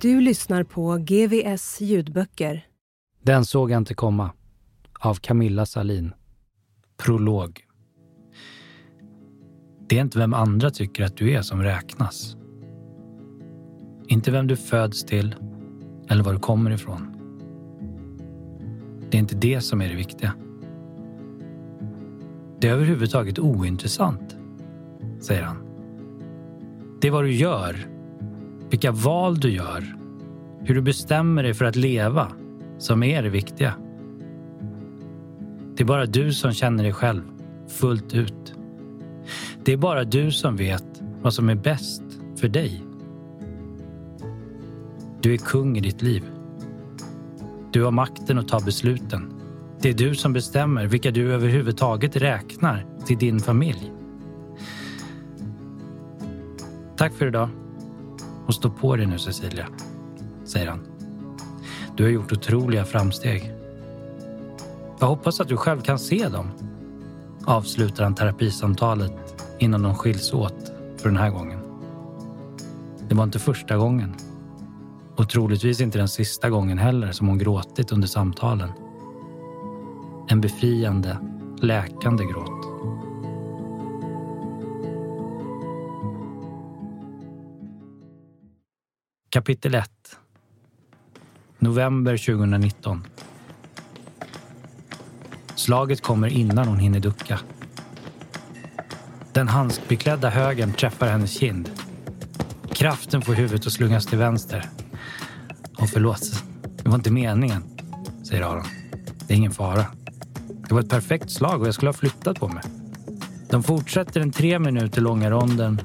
Du lyssnar på GVS ljudböcker. Den såg jag inte komma. Av Camilla Salin. Prolog. Det är inte vem andra tycker att du är som räknas. Inte vem du föds till eller var du kommer ifrån. Det är inte det som är det viktiga. Det är överhuvudtaget ointressant, säger han. Det är vad du gör, vilka val du gör, hur du bestämmer dig för att leva som är det viktiga. Det är bara du som känner dig själv fullt ut. Det är bara du som vet vad som är bäst för dig. Du är kung i ditt liv. Du har makten att ta besluten. Det är du som bestämmer vilka du överhuvudtaget räknar till din familj. Tack för idag. Och stå på dig nu Cecilia, säger han. Du har gjort otroliga framsteg. Jag hoppas att du själv kan se dem. Avslutar han terapisamtalet innan de skiljs åt för den här gången. Det var inte första gången. Och troligtvis inte den sista gången heller som hon gråtit under samtalen. En befriande, läkande gråt. Kapitel 1 November 2019 Slaget kommer innan hon hinner ducka. Den handskbeklädda högen träffar hennes kind. Kraften får huvudet att slungas till vänster. Och förlåt, det var inte meningen, säger Aron. Det är ingen fara. Det var ett perfekt slag och jag skulle ha flyttat på mig. De fortsätter den tre minuter långa ronden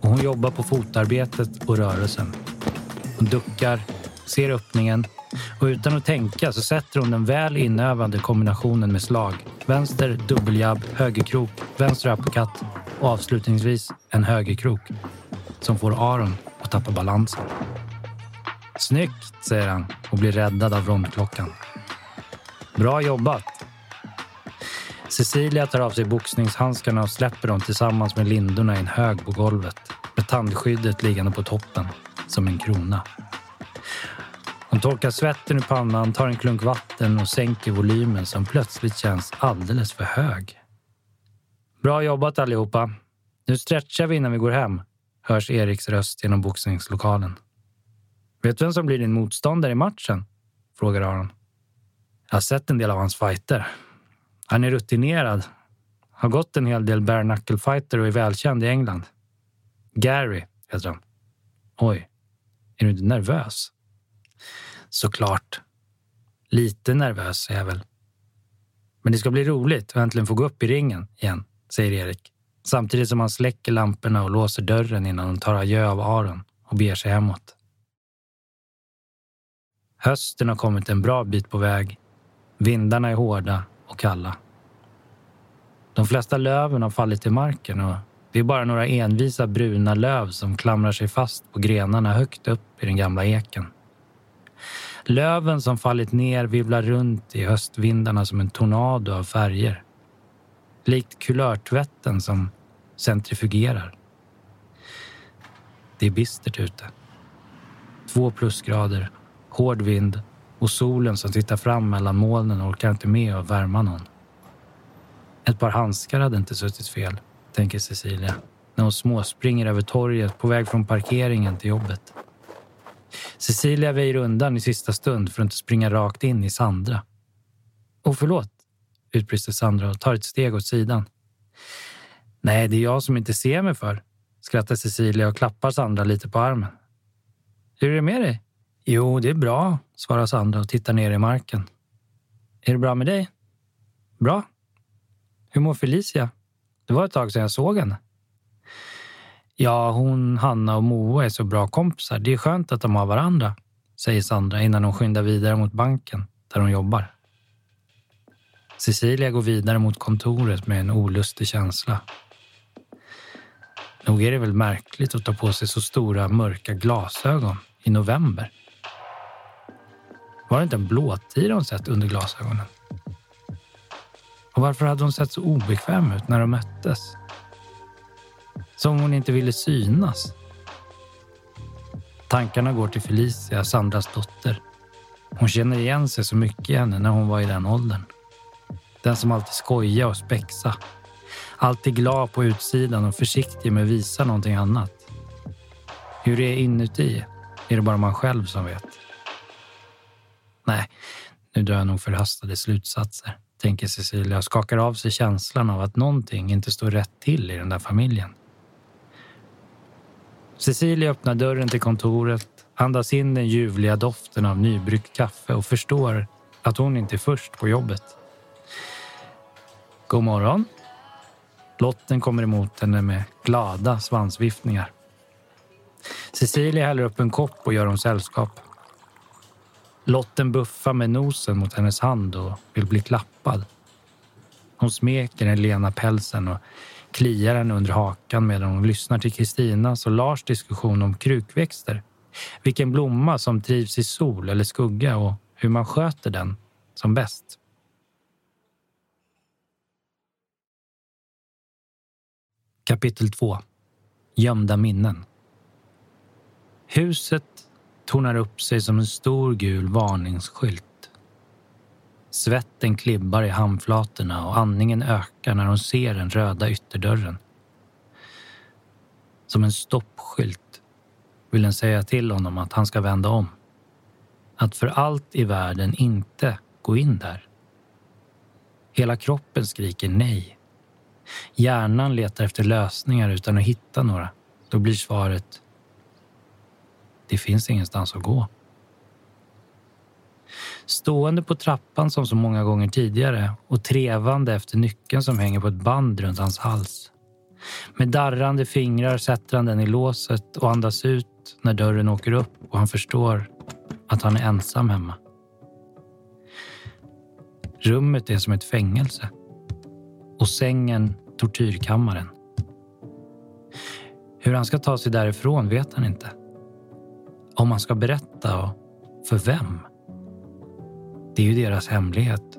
och hon jobbar på fotarbetet och rörelsen. Hon duckar, ser öppningen och utan att tänka så sätter hon den väl inövande kombinationen med slag. Vänster dubbeljabb, högerkrok, vänster uppercut och avslutningsvis en högerkrok som får Aron att tappa balansen. Snyggt, säger han och blir räddad av rondklockan. Bra jobbat! Cecilia tar av sig boxningshandskarna och släpper dem tillsammans med lindorna i en hög på golvet med tandskyddet liggande på toppen som en krona. Hon torkar svetten ur pannan, tar en klunk vatten och sänker volymen som plötsligt känns alldeles för hög. Bra jobbat allihopa. Nu stretchar vi innan vi går hem, hörs Eriks röst genom boxningslokalen. Vet du vem som blir din motståndare i matchen? frågar Aron. Jag har sett en del av hans fighter. Han är rutinerad. Har gått en hel del bare knuckle fighter och är välkänd i England. Gary heter han. Oj, är du inte nervös? Såklart. Lite nervös är jag väl. Men det ska bli roligt att äntligen få gå upp i ringen igen, säger Erik. Samtidigt som han släcker lamporna och låser dörren innan de tar adjö av Aron och beger sig hemåt. Hösten har kommit en bra bit på väg. Vindarna är hårda och kalla. De flesta löven har fallit till marken och det är bara några envisa bruna löv som klamrar sig fast på grenarna högt upp i den gamla eken. Löven som fallit ner vivlar runt i höstvindarna som en tornado av färger. Likt kulörtvätten som centrifugerar. Det är bistert ute. Två plusgrader, hård vind och solen som tittar fram mellan molnen orkar inte med att värma någon. Ett par handskar hade inte suttit fel, tänker Cecilia när hon småspringer över torget på väg från parkeringen till jobbet. Cecilia väjer undan i sista stund för att inte springa rakt in i Sandra. Och förlåt, utbrister Sandra och tar ett steg åt sidan. Nej, det är jag som inte ser mig för, skrattar Cecilia och klappar Sandra lite på armen. Hur är det med dig? Jo, det är bra, svarar Sandra och tittar ner i marken. Är det bra med dig? Bra. Hur mår Felicia? Det var ett tag sedan jag såg henne. Ja, hon, Hanna och Moa är så bra kompisar. Det är skönt att de har varandra, säger Sandra innan hon skyndar vidare mot banken där hon jobbar. Cecilia går vidare mot kontoret med en olustig känsla. Nog är det väl märkligt att ta på sig så stora mörka glasögon i november. Var det inte en blåtira hon sett under glasögonen? Och varför hade hon sett så obekväm ut när de möttes? Som hon inte ville synas. Tankarna går till Felicia, Sandras dotter. Hon känner igen sig så mycket i henne när hon var i den åldern. Den som alltid skojar och spexa. Alltid glad på utsidan och försiktig med att visa någonting annat. Hur det är inuti är det bara man själv som vet. Nej, nu drar jag nog förhastade slutsatser, tänker Cecilia och skakar av sig känslan av att någonting inte står rätt till i den där familjen. Cecilia öppnar dörren till kontoret, andas in den ljuvliga doften av nybryggt kaffe och förstår att hon inte är först på jobbet. God morgon. Lotten kommer emot henne med glada svansviftningar. Cecilia häller upp en kopp och gör hon sällskap. Lotten buffar med nosen mot hennes hand och vill bli klappad. Hon smeker den lena pälsen och kliar henne under hakan medan hon lyssnar till Kristinas och Lars diskussion om krukväxter. Vilken blomma som trivs i sol eller skugga och hur man sköter den som bäst. Kapitel 2 Gömda minnen Huset tornar upp sig som en stor gul varningsskylt. Svetten klibbar i handflatorna och andningen ökar när hon ser den röda ytterdörren. Som en stoppskylt vill den säga till honom att han ska vända om. Att för allt i världen inte gå in där. Hela kroppen skriker nej. Hjärnan letar efter lösningar utan att hitta några. Då blir svaret det finns ingenstans att gå. Stående på trappan som så många gånger tidigare och trevande efter nyckeln som hänger på ett band runt hans hals. Med darrande fingrar sätter han den i låset och andas ut när dörren åker upp och han förstår att han är ensam hemma. Rummet är som ett fängelse och sängen tortyrkammaren. Hur han ska ta sig därifrån vet han inte. Om han ska berätta och för vem? Det är ju deras hemlighet.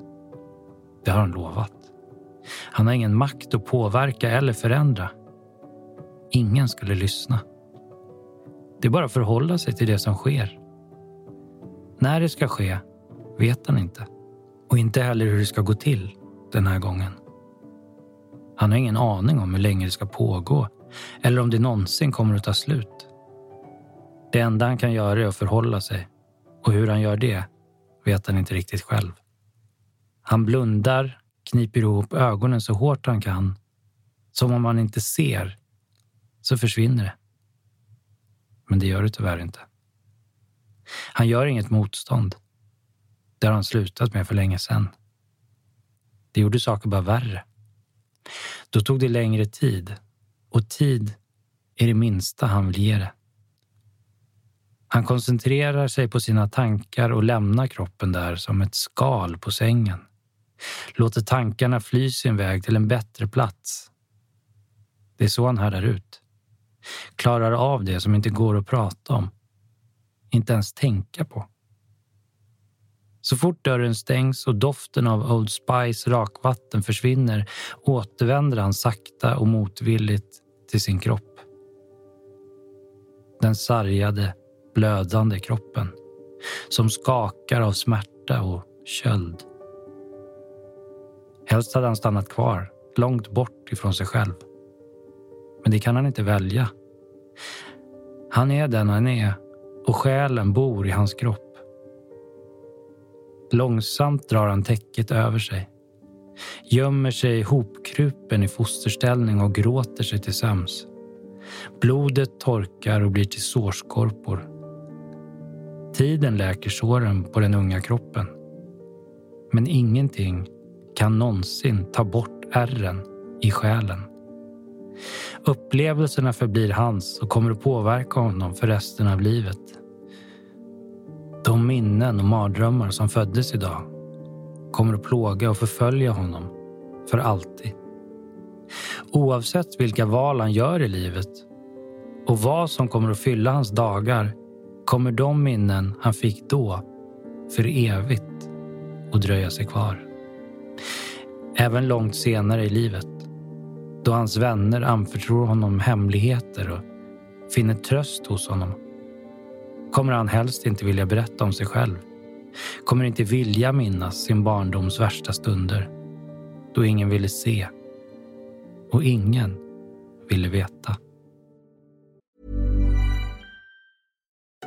Det har han lovat. Han har ingen makt att påverka eller förändra. Ingen skulle lyssna. Det är bara att förhålla sig till det som sker. När det ska ske vet han inte. Och inte heller hur det ska gå till den här gången. Han har ingen aning om hur länge det ska pågå eller om det någonsin kommer att ta slut. Det enda han kan göra är att förhålla sig. Och hur han gör det vet han inte riktigt själv. Han blundar, kniper ihop ögonen så hårt han kan. Som om han inte ser, så försvinner det. Men det gör det tyvärr inte. Han gör inget motstånd. Det har han slutat med för länge sedan. Det gjorde saker bara värre. Då tog det längre tid och tid är det minsta han vill ge det. Han koncentrerar sig på sina tankar och lämnar kroppen där som ett skal på sängen. Låter tankarna fly sin väg till en bättre plats. Det är så han härdar ut. Klarar av det som inte går att prata om. Inte ens tänka på. Så fort dörren stängs och doften av Old Spice rakvatten försvinner återvänder han sakta och motvilligt till sin kropp. Den sargade, blödande kroppen. som skakar av smärta och köld. Helst hade han stannat kvar, långt bort ifrån sig själv. Men det kan han inte välja. Han är den han är och själen bor i hans kropp. Långsamt drar han täcket över sig. Gömmer sig hopkrupen i fosterställning och gråter sig till sömns. Blodet torkar och blir till sårskorpor. Tiden läker såren på den unga kroppen. Men ingenting kan någonsin ta bort ärren i själen. Upplevelserna förblir hans och kommer att påverka honom för resten av livet. De minnen och mardrömmar som föddes idag kommer att plåga och förfölja honom för alltid. Oavsett vilka val han gör i livet och vad som kommer att fylla hans dagar kommer de minnen han fick då för evigt att dröja sig kvar. Även långt senare i livet, då hans vänner anförtror honom hemligheter och finner tröst hos honom, kommer han helst inte vilja berätta om sig själv. Kommer inte vilja minnas sin barndoms värsta stunder, då ingen ville se och ingen ville veta.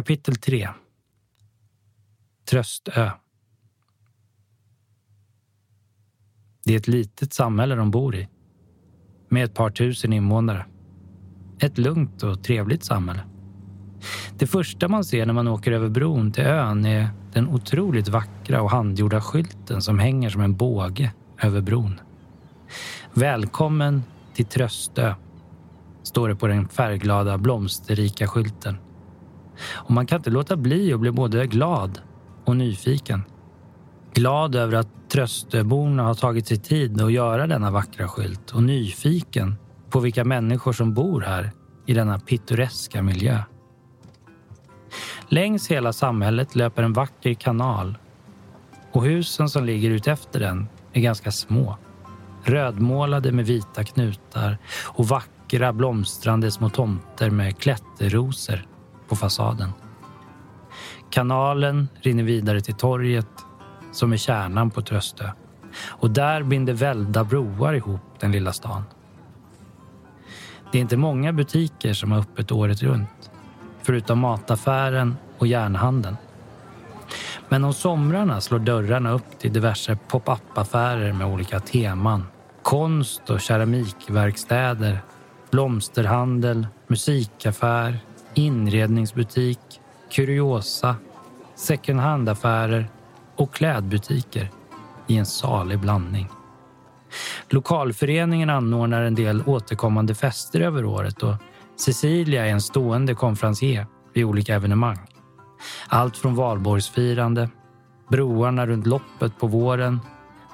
Kapitel 3 Tröstö Det är ett litet samhälle de bor i. Med ett par tusen invånare. Ett lugnt och trevligt samhälle. Det första man ser när man åker över bron till ön är den otroligt vackra och handgjorda skylten som hänger som en båge över bron. Välkommen till Tröstö, står det på den färgglada blomsterrika skylten. Och man kan inte låta bli att bli både glad och nyfiken. Glad över att Tröstöborna har tagit sig tid att göra denna vackra skylt och nyfiken på vilka människor som bor här i denna pittoreska miljö. Längs hela samhället löper en vacker kanal och husen som ligger utefter den är ganska små. Rödmålade med vita knutar och vackra blomstrande små tomter med klätterrosor på fasaden. Kanalen rinner vidare till torget som är kärnan på Tröstö. Och där binder välda broar ihop den lilla stan. Det är inte många butiker som har öppet året runt. Förutom mataffären och järnhandeln. Men om somrarna slår dörrarna upp till diverse pop-up-affärer med olika teman. Konst och keramikverkstäder, blomsterhandel, musikaffär, inredningsbutik, kuriosa, second hand-affärer och klädbutiker i en salig blandning. Lokalföreningen anordnar en del återkommande fester över året och Cecilia är en stående konferencier vid olika evenemang. Allt från valborgsfirande, broarna runt loppet på våren,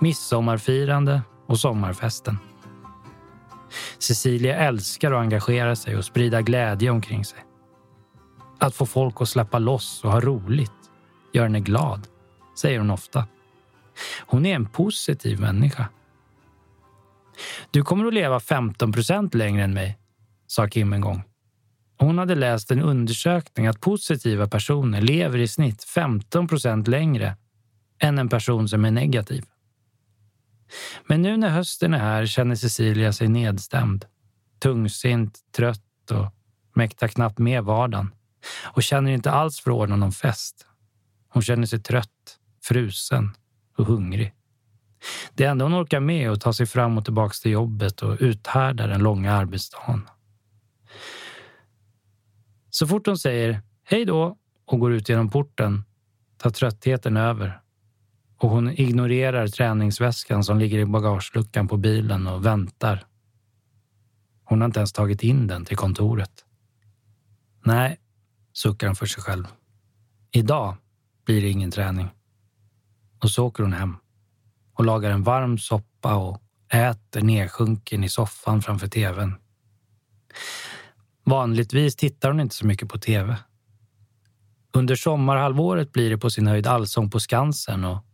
midsommarfirande och sommarfesten. Cecilia älskar att engagera sig och sprida glädje omkring sig. Att få folk att släppa loss och ha roligt gör henne glad, säger hon ofta. Hon är en positiv människa. Du kommer att leva 15 procent längre än mig, sa Kim en gång. Hon hade läst en undersökning att positiva personer lever i snitt 15 procent längre än en person som är negativ. Men nu när hösten är här känner Cecilia sig nedstämd. Tungsint, trött och mäktar knappt med vardagen. Och känner inte alls för att ordna någon fest. Hon känner sig trött, frusen och hungrig. Det enda hon orkar med är att ta sig fram och tillbaka till jobbet och uthärda den långa arbetsdagen. Så fort hon säger hej då och går ut genom porten tar tröttheten över och hon ignorerar träningsväskan som ligger i bagageluckan på bilen och väntar. Hon har inte ens tagit in den till kontoret. Nej, suckar hon för sig själv. Idag blir det ingen träning. Och så åker hon hem och lagar en varm soppa och äter nedsjunken i soffan framför tvn. Vanligtvis tittar hon inte så mycket på tv. Under sommarhalvåret blir det på sin höjd allsång på Skansen och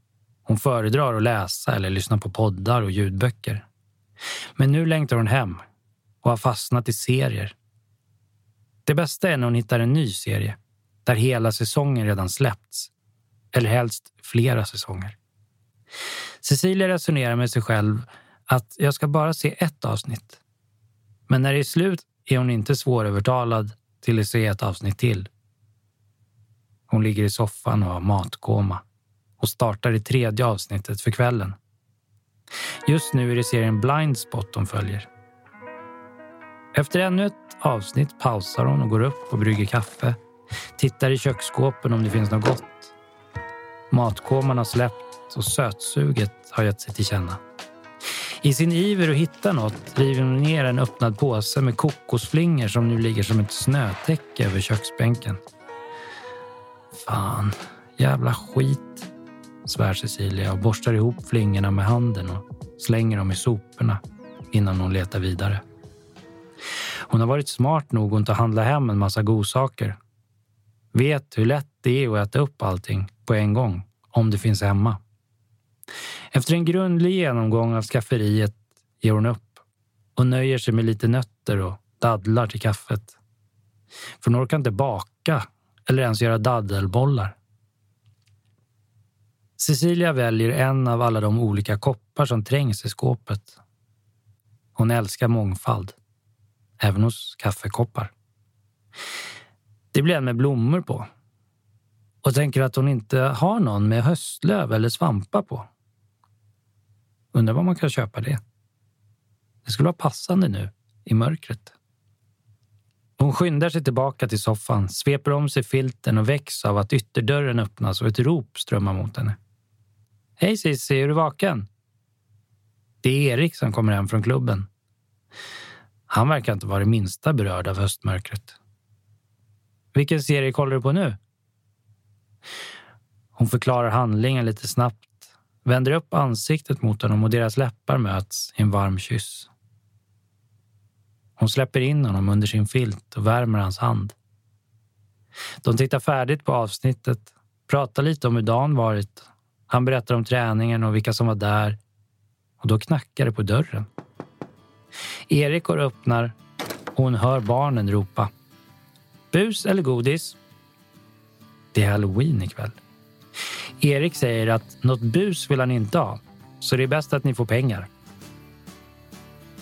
hon föredrar att läsa eller lyssna på poddar och ljudböcker. Men nu längtar hon hem och har fastnat i serier. Det bästa är när hon hittar en ny serie där hela säsongen redan släppts. Eller helst flera säsonger. Cecilia resonerar med sig själv att jag ska bara se ett avsnitt. Men när det är slut är hon inte svårövertalad till att se ett avsnitt till. Hon ligger i soffan och har matkoma och startar det tredje avsnittet för kvällen. Just nu är det serien Blind Spot hon följer. Efter ännu ett avsnitt pausar hon och går upp och brygger kaffe. Tittar i köksskåpen om det finns något gott. Matkoman har släppt och sötsuget har gett sig till känna. I sin iver att hitta något river hon ner en öppnad påse med kokosflingor som nu ligger som ett snötäcke över köksbänken. Fan, jävla skit, svär Cecilia och borstar ihop flingorna med handen och slänger dem i soporna innan hon letar vidare. Hon har varit smart nog att inte handla hem en massa godsaker. Vet hur lätt det är att äta upp allting på en gång, om det finns hemma. Efter en grundlig genomgång av skafferiet ger hon upp och nöjer sig med lite nötter och dadlar till kaffet. För hon orkar inte baka eller ens göra daddelbollar. Cecilia väljer en av alla de olika koppar som trängs i skåpet. Hon älskar mångfald, även hos kaffekoppar. Det blir en med blommor på och tänker att hon inte har någon med höstlöv eller svampar på. Undrar var man kan köpa det. Det skulle vara passande nu i mörkret. Hon skyndar sig tillbaka till soffan, sveper om sig filten och väcks av att ytterdörren öppnas och ett rop strömmar mot henne. Hej Cissi, är du vaken? Det är Erik som kommer hem från klubben. Han verkar inte vara det minsta berörd av höstmörkret. Vilken serie kollar du på nu? Hon förklarar handlingen lite snabbt, vänder upp ansiktet mot honom och deras läppar möts i en varm kyss. Hon släpper in honom under sin filt och värmer hans hand. De tittar färdigt på avsnittet, pratar lite om hur dagen varit. Han berättar om träningen och vilka som var där. Och då knackar det på dörren. Erik går och öppnar och hon hör barnen ropa. Bus eller godis? Det är halloween ikväll. Erik säger att något bus vill han inte ha, så det är bäst att ni får pengar.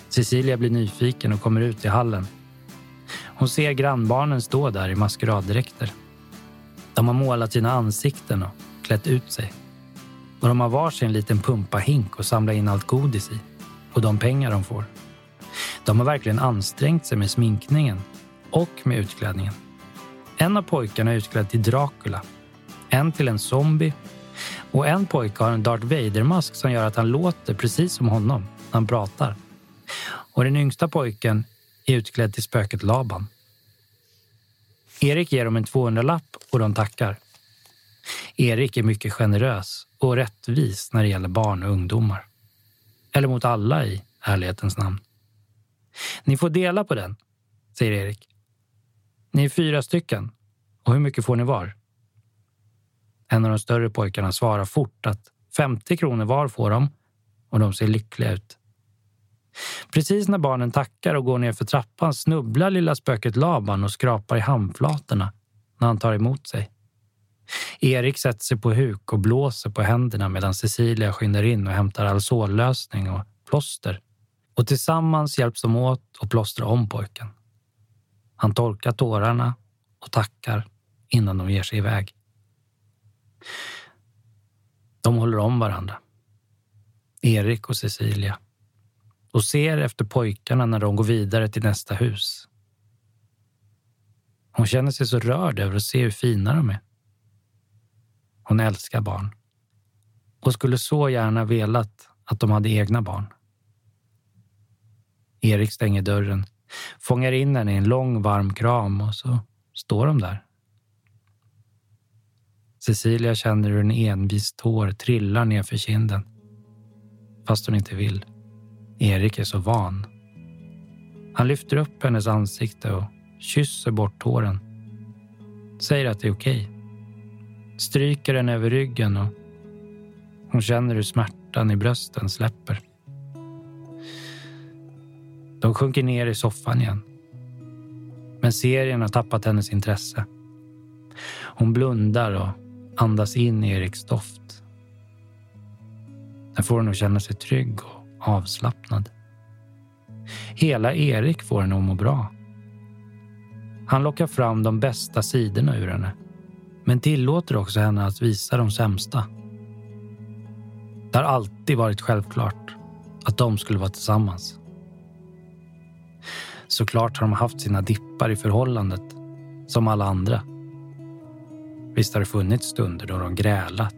Cecilia blir nyfiken och kommer ut i hallen. Hon ser grannbarnen stå där i maskeraddräkter. De har målat sina ansikten och klätt ut sig. Och de har varsin liten pumpahink att samla in allt godis i och de pengar de får. De har verkligen ansträngt sig med sminkningen och med utklädningen. En av pojkarna är utklädd till Dracula, en till en zombie och en pojke har en Darth Vader-mask som gör att han låter precis som honom när han pratar. Och den yngsta pojken är utklädd till spöket Laban. Erik ger dem en 200-lapp och de tackar. Erik är mycket generös och rättvis när det gäller barn och ungdomar. Eller mot alla i ärlighetens namn. Ni får dela på den, säger Erik. Ni är fyra stycken. Och hur mycket får ni var? En av de större pojkarna svarar fort att 50 kronor var får de och de ser lyckliga ut. Precis när barnen tackar och går ner för trappan snubblar lilla spöket Laban och skrapar i handflatorna när han tar emot sig. Erik sätter sig på huk och blåser på händerna medan Cecilia skyndar in och hämtar alzollösning och plåster. Och tillsammans hjälps de åt att plåstra om pojken. Han torkar tårarna och tackar innan de ger sig iväg. De håller om varandra. Erik och Cecilia. Och ser efter pojkarna när de går vidare till nästa hus. Hon känner sig så rörd över att se hur fina de är. Hon älskar barn och skulle så gärna velat att de hade egna barn. Erik stänger dörren, fångar in henne i en lång varm kram och så står de där. Cecilia känner hur en envis tår trillar ner för kinden. Fast hon inte vill. Erik är så van. Han lyfter upp hennes ansikte och kysser bort tåren. Säger att det är okej. Stryker henne över ryggen och hon känner hur smärtan i brösten släpper. De sjunker ner i soffan igen. Men serien har tappat hennes intresse. Hon blundar och andas in Eriks doft. Där får hon att känna sig trygg och avslappnad. Hela Erik får henne att må bra. Han lockar fram de bästa sidorna ur henne men tillåter också henne att visa de sämsta. Det har alltid varit självklart att de skulle vara tillsammans. Såklart har de haft sina dippar i förhållandet, som alla andra. Visst har det funnits stunder då de grälat.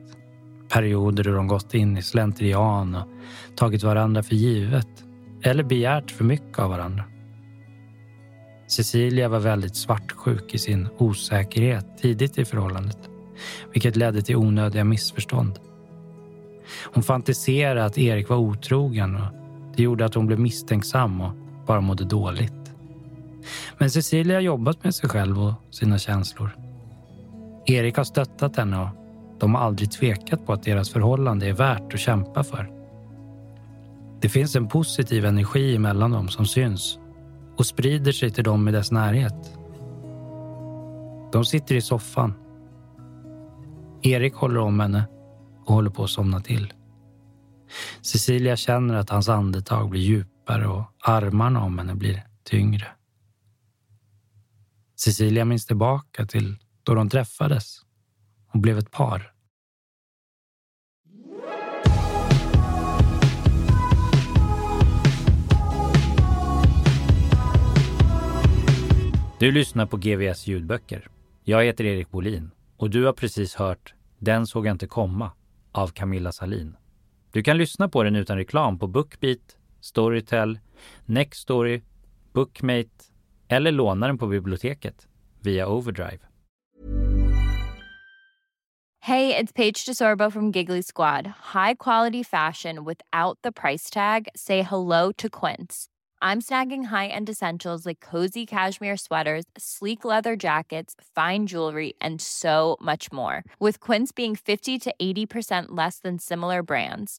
Perioder då de gått in i slentrian och tagit varandra för givet. Eller begärt för mycket av varandra. Cecilia var väldigt svartsjuk i sin osäkerhet tidigt i förhållandet, vilket ledde till onödiga missförstånd. Hon fantiserade att Erik var otrogen och det gjorde att hon blev misstänksam och bara mådde dåligt. Men Cecilia har jobbat med sig själv och sina känslor. Erik har stöttat henne och de har aldrig tvekat på att deras förhållande är värt att kämpa för. Det finns en positiv energi mellan dem som syns och sprider sig till dem i dess närhet. De sitter i soffan. Erik håller om henne och håller på att somna till. Cecilia känner att hans andetag blir djupare och armarna om henne blir tyngre. Cecilia minns tillbaka till då de träffades och blev ett par. Du lyssnar på GVS ljudböcker. Jag heter Erik Bolin och du har precis hört Den såg jag inte komma av Camilla Salin. Du kan lyssna på den utan reklam på Bookbeat, Storytel, Nextory, Bookmate eller låna den på biblioteket via Overdrive. Hey, it's Paige DeSorbo from Giggly Squad. High quality fashion without the price tag. Say hello to Quince. I'm snagging high-end essentials like cozy cashmere sweaters, sleek leather jackets, fine jewelry, and so much more. With Quince being 50 to 80% less than similar brands.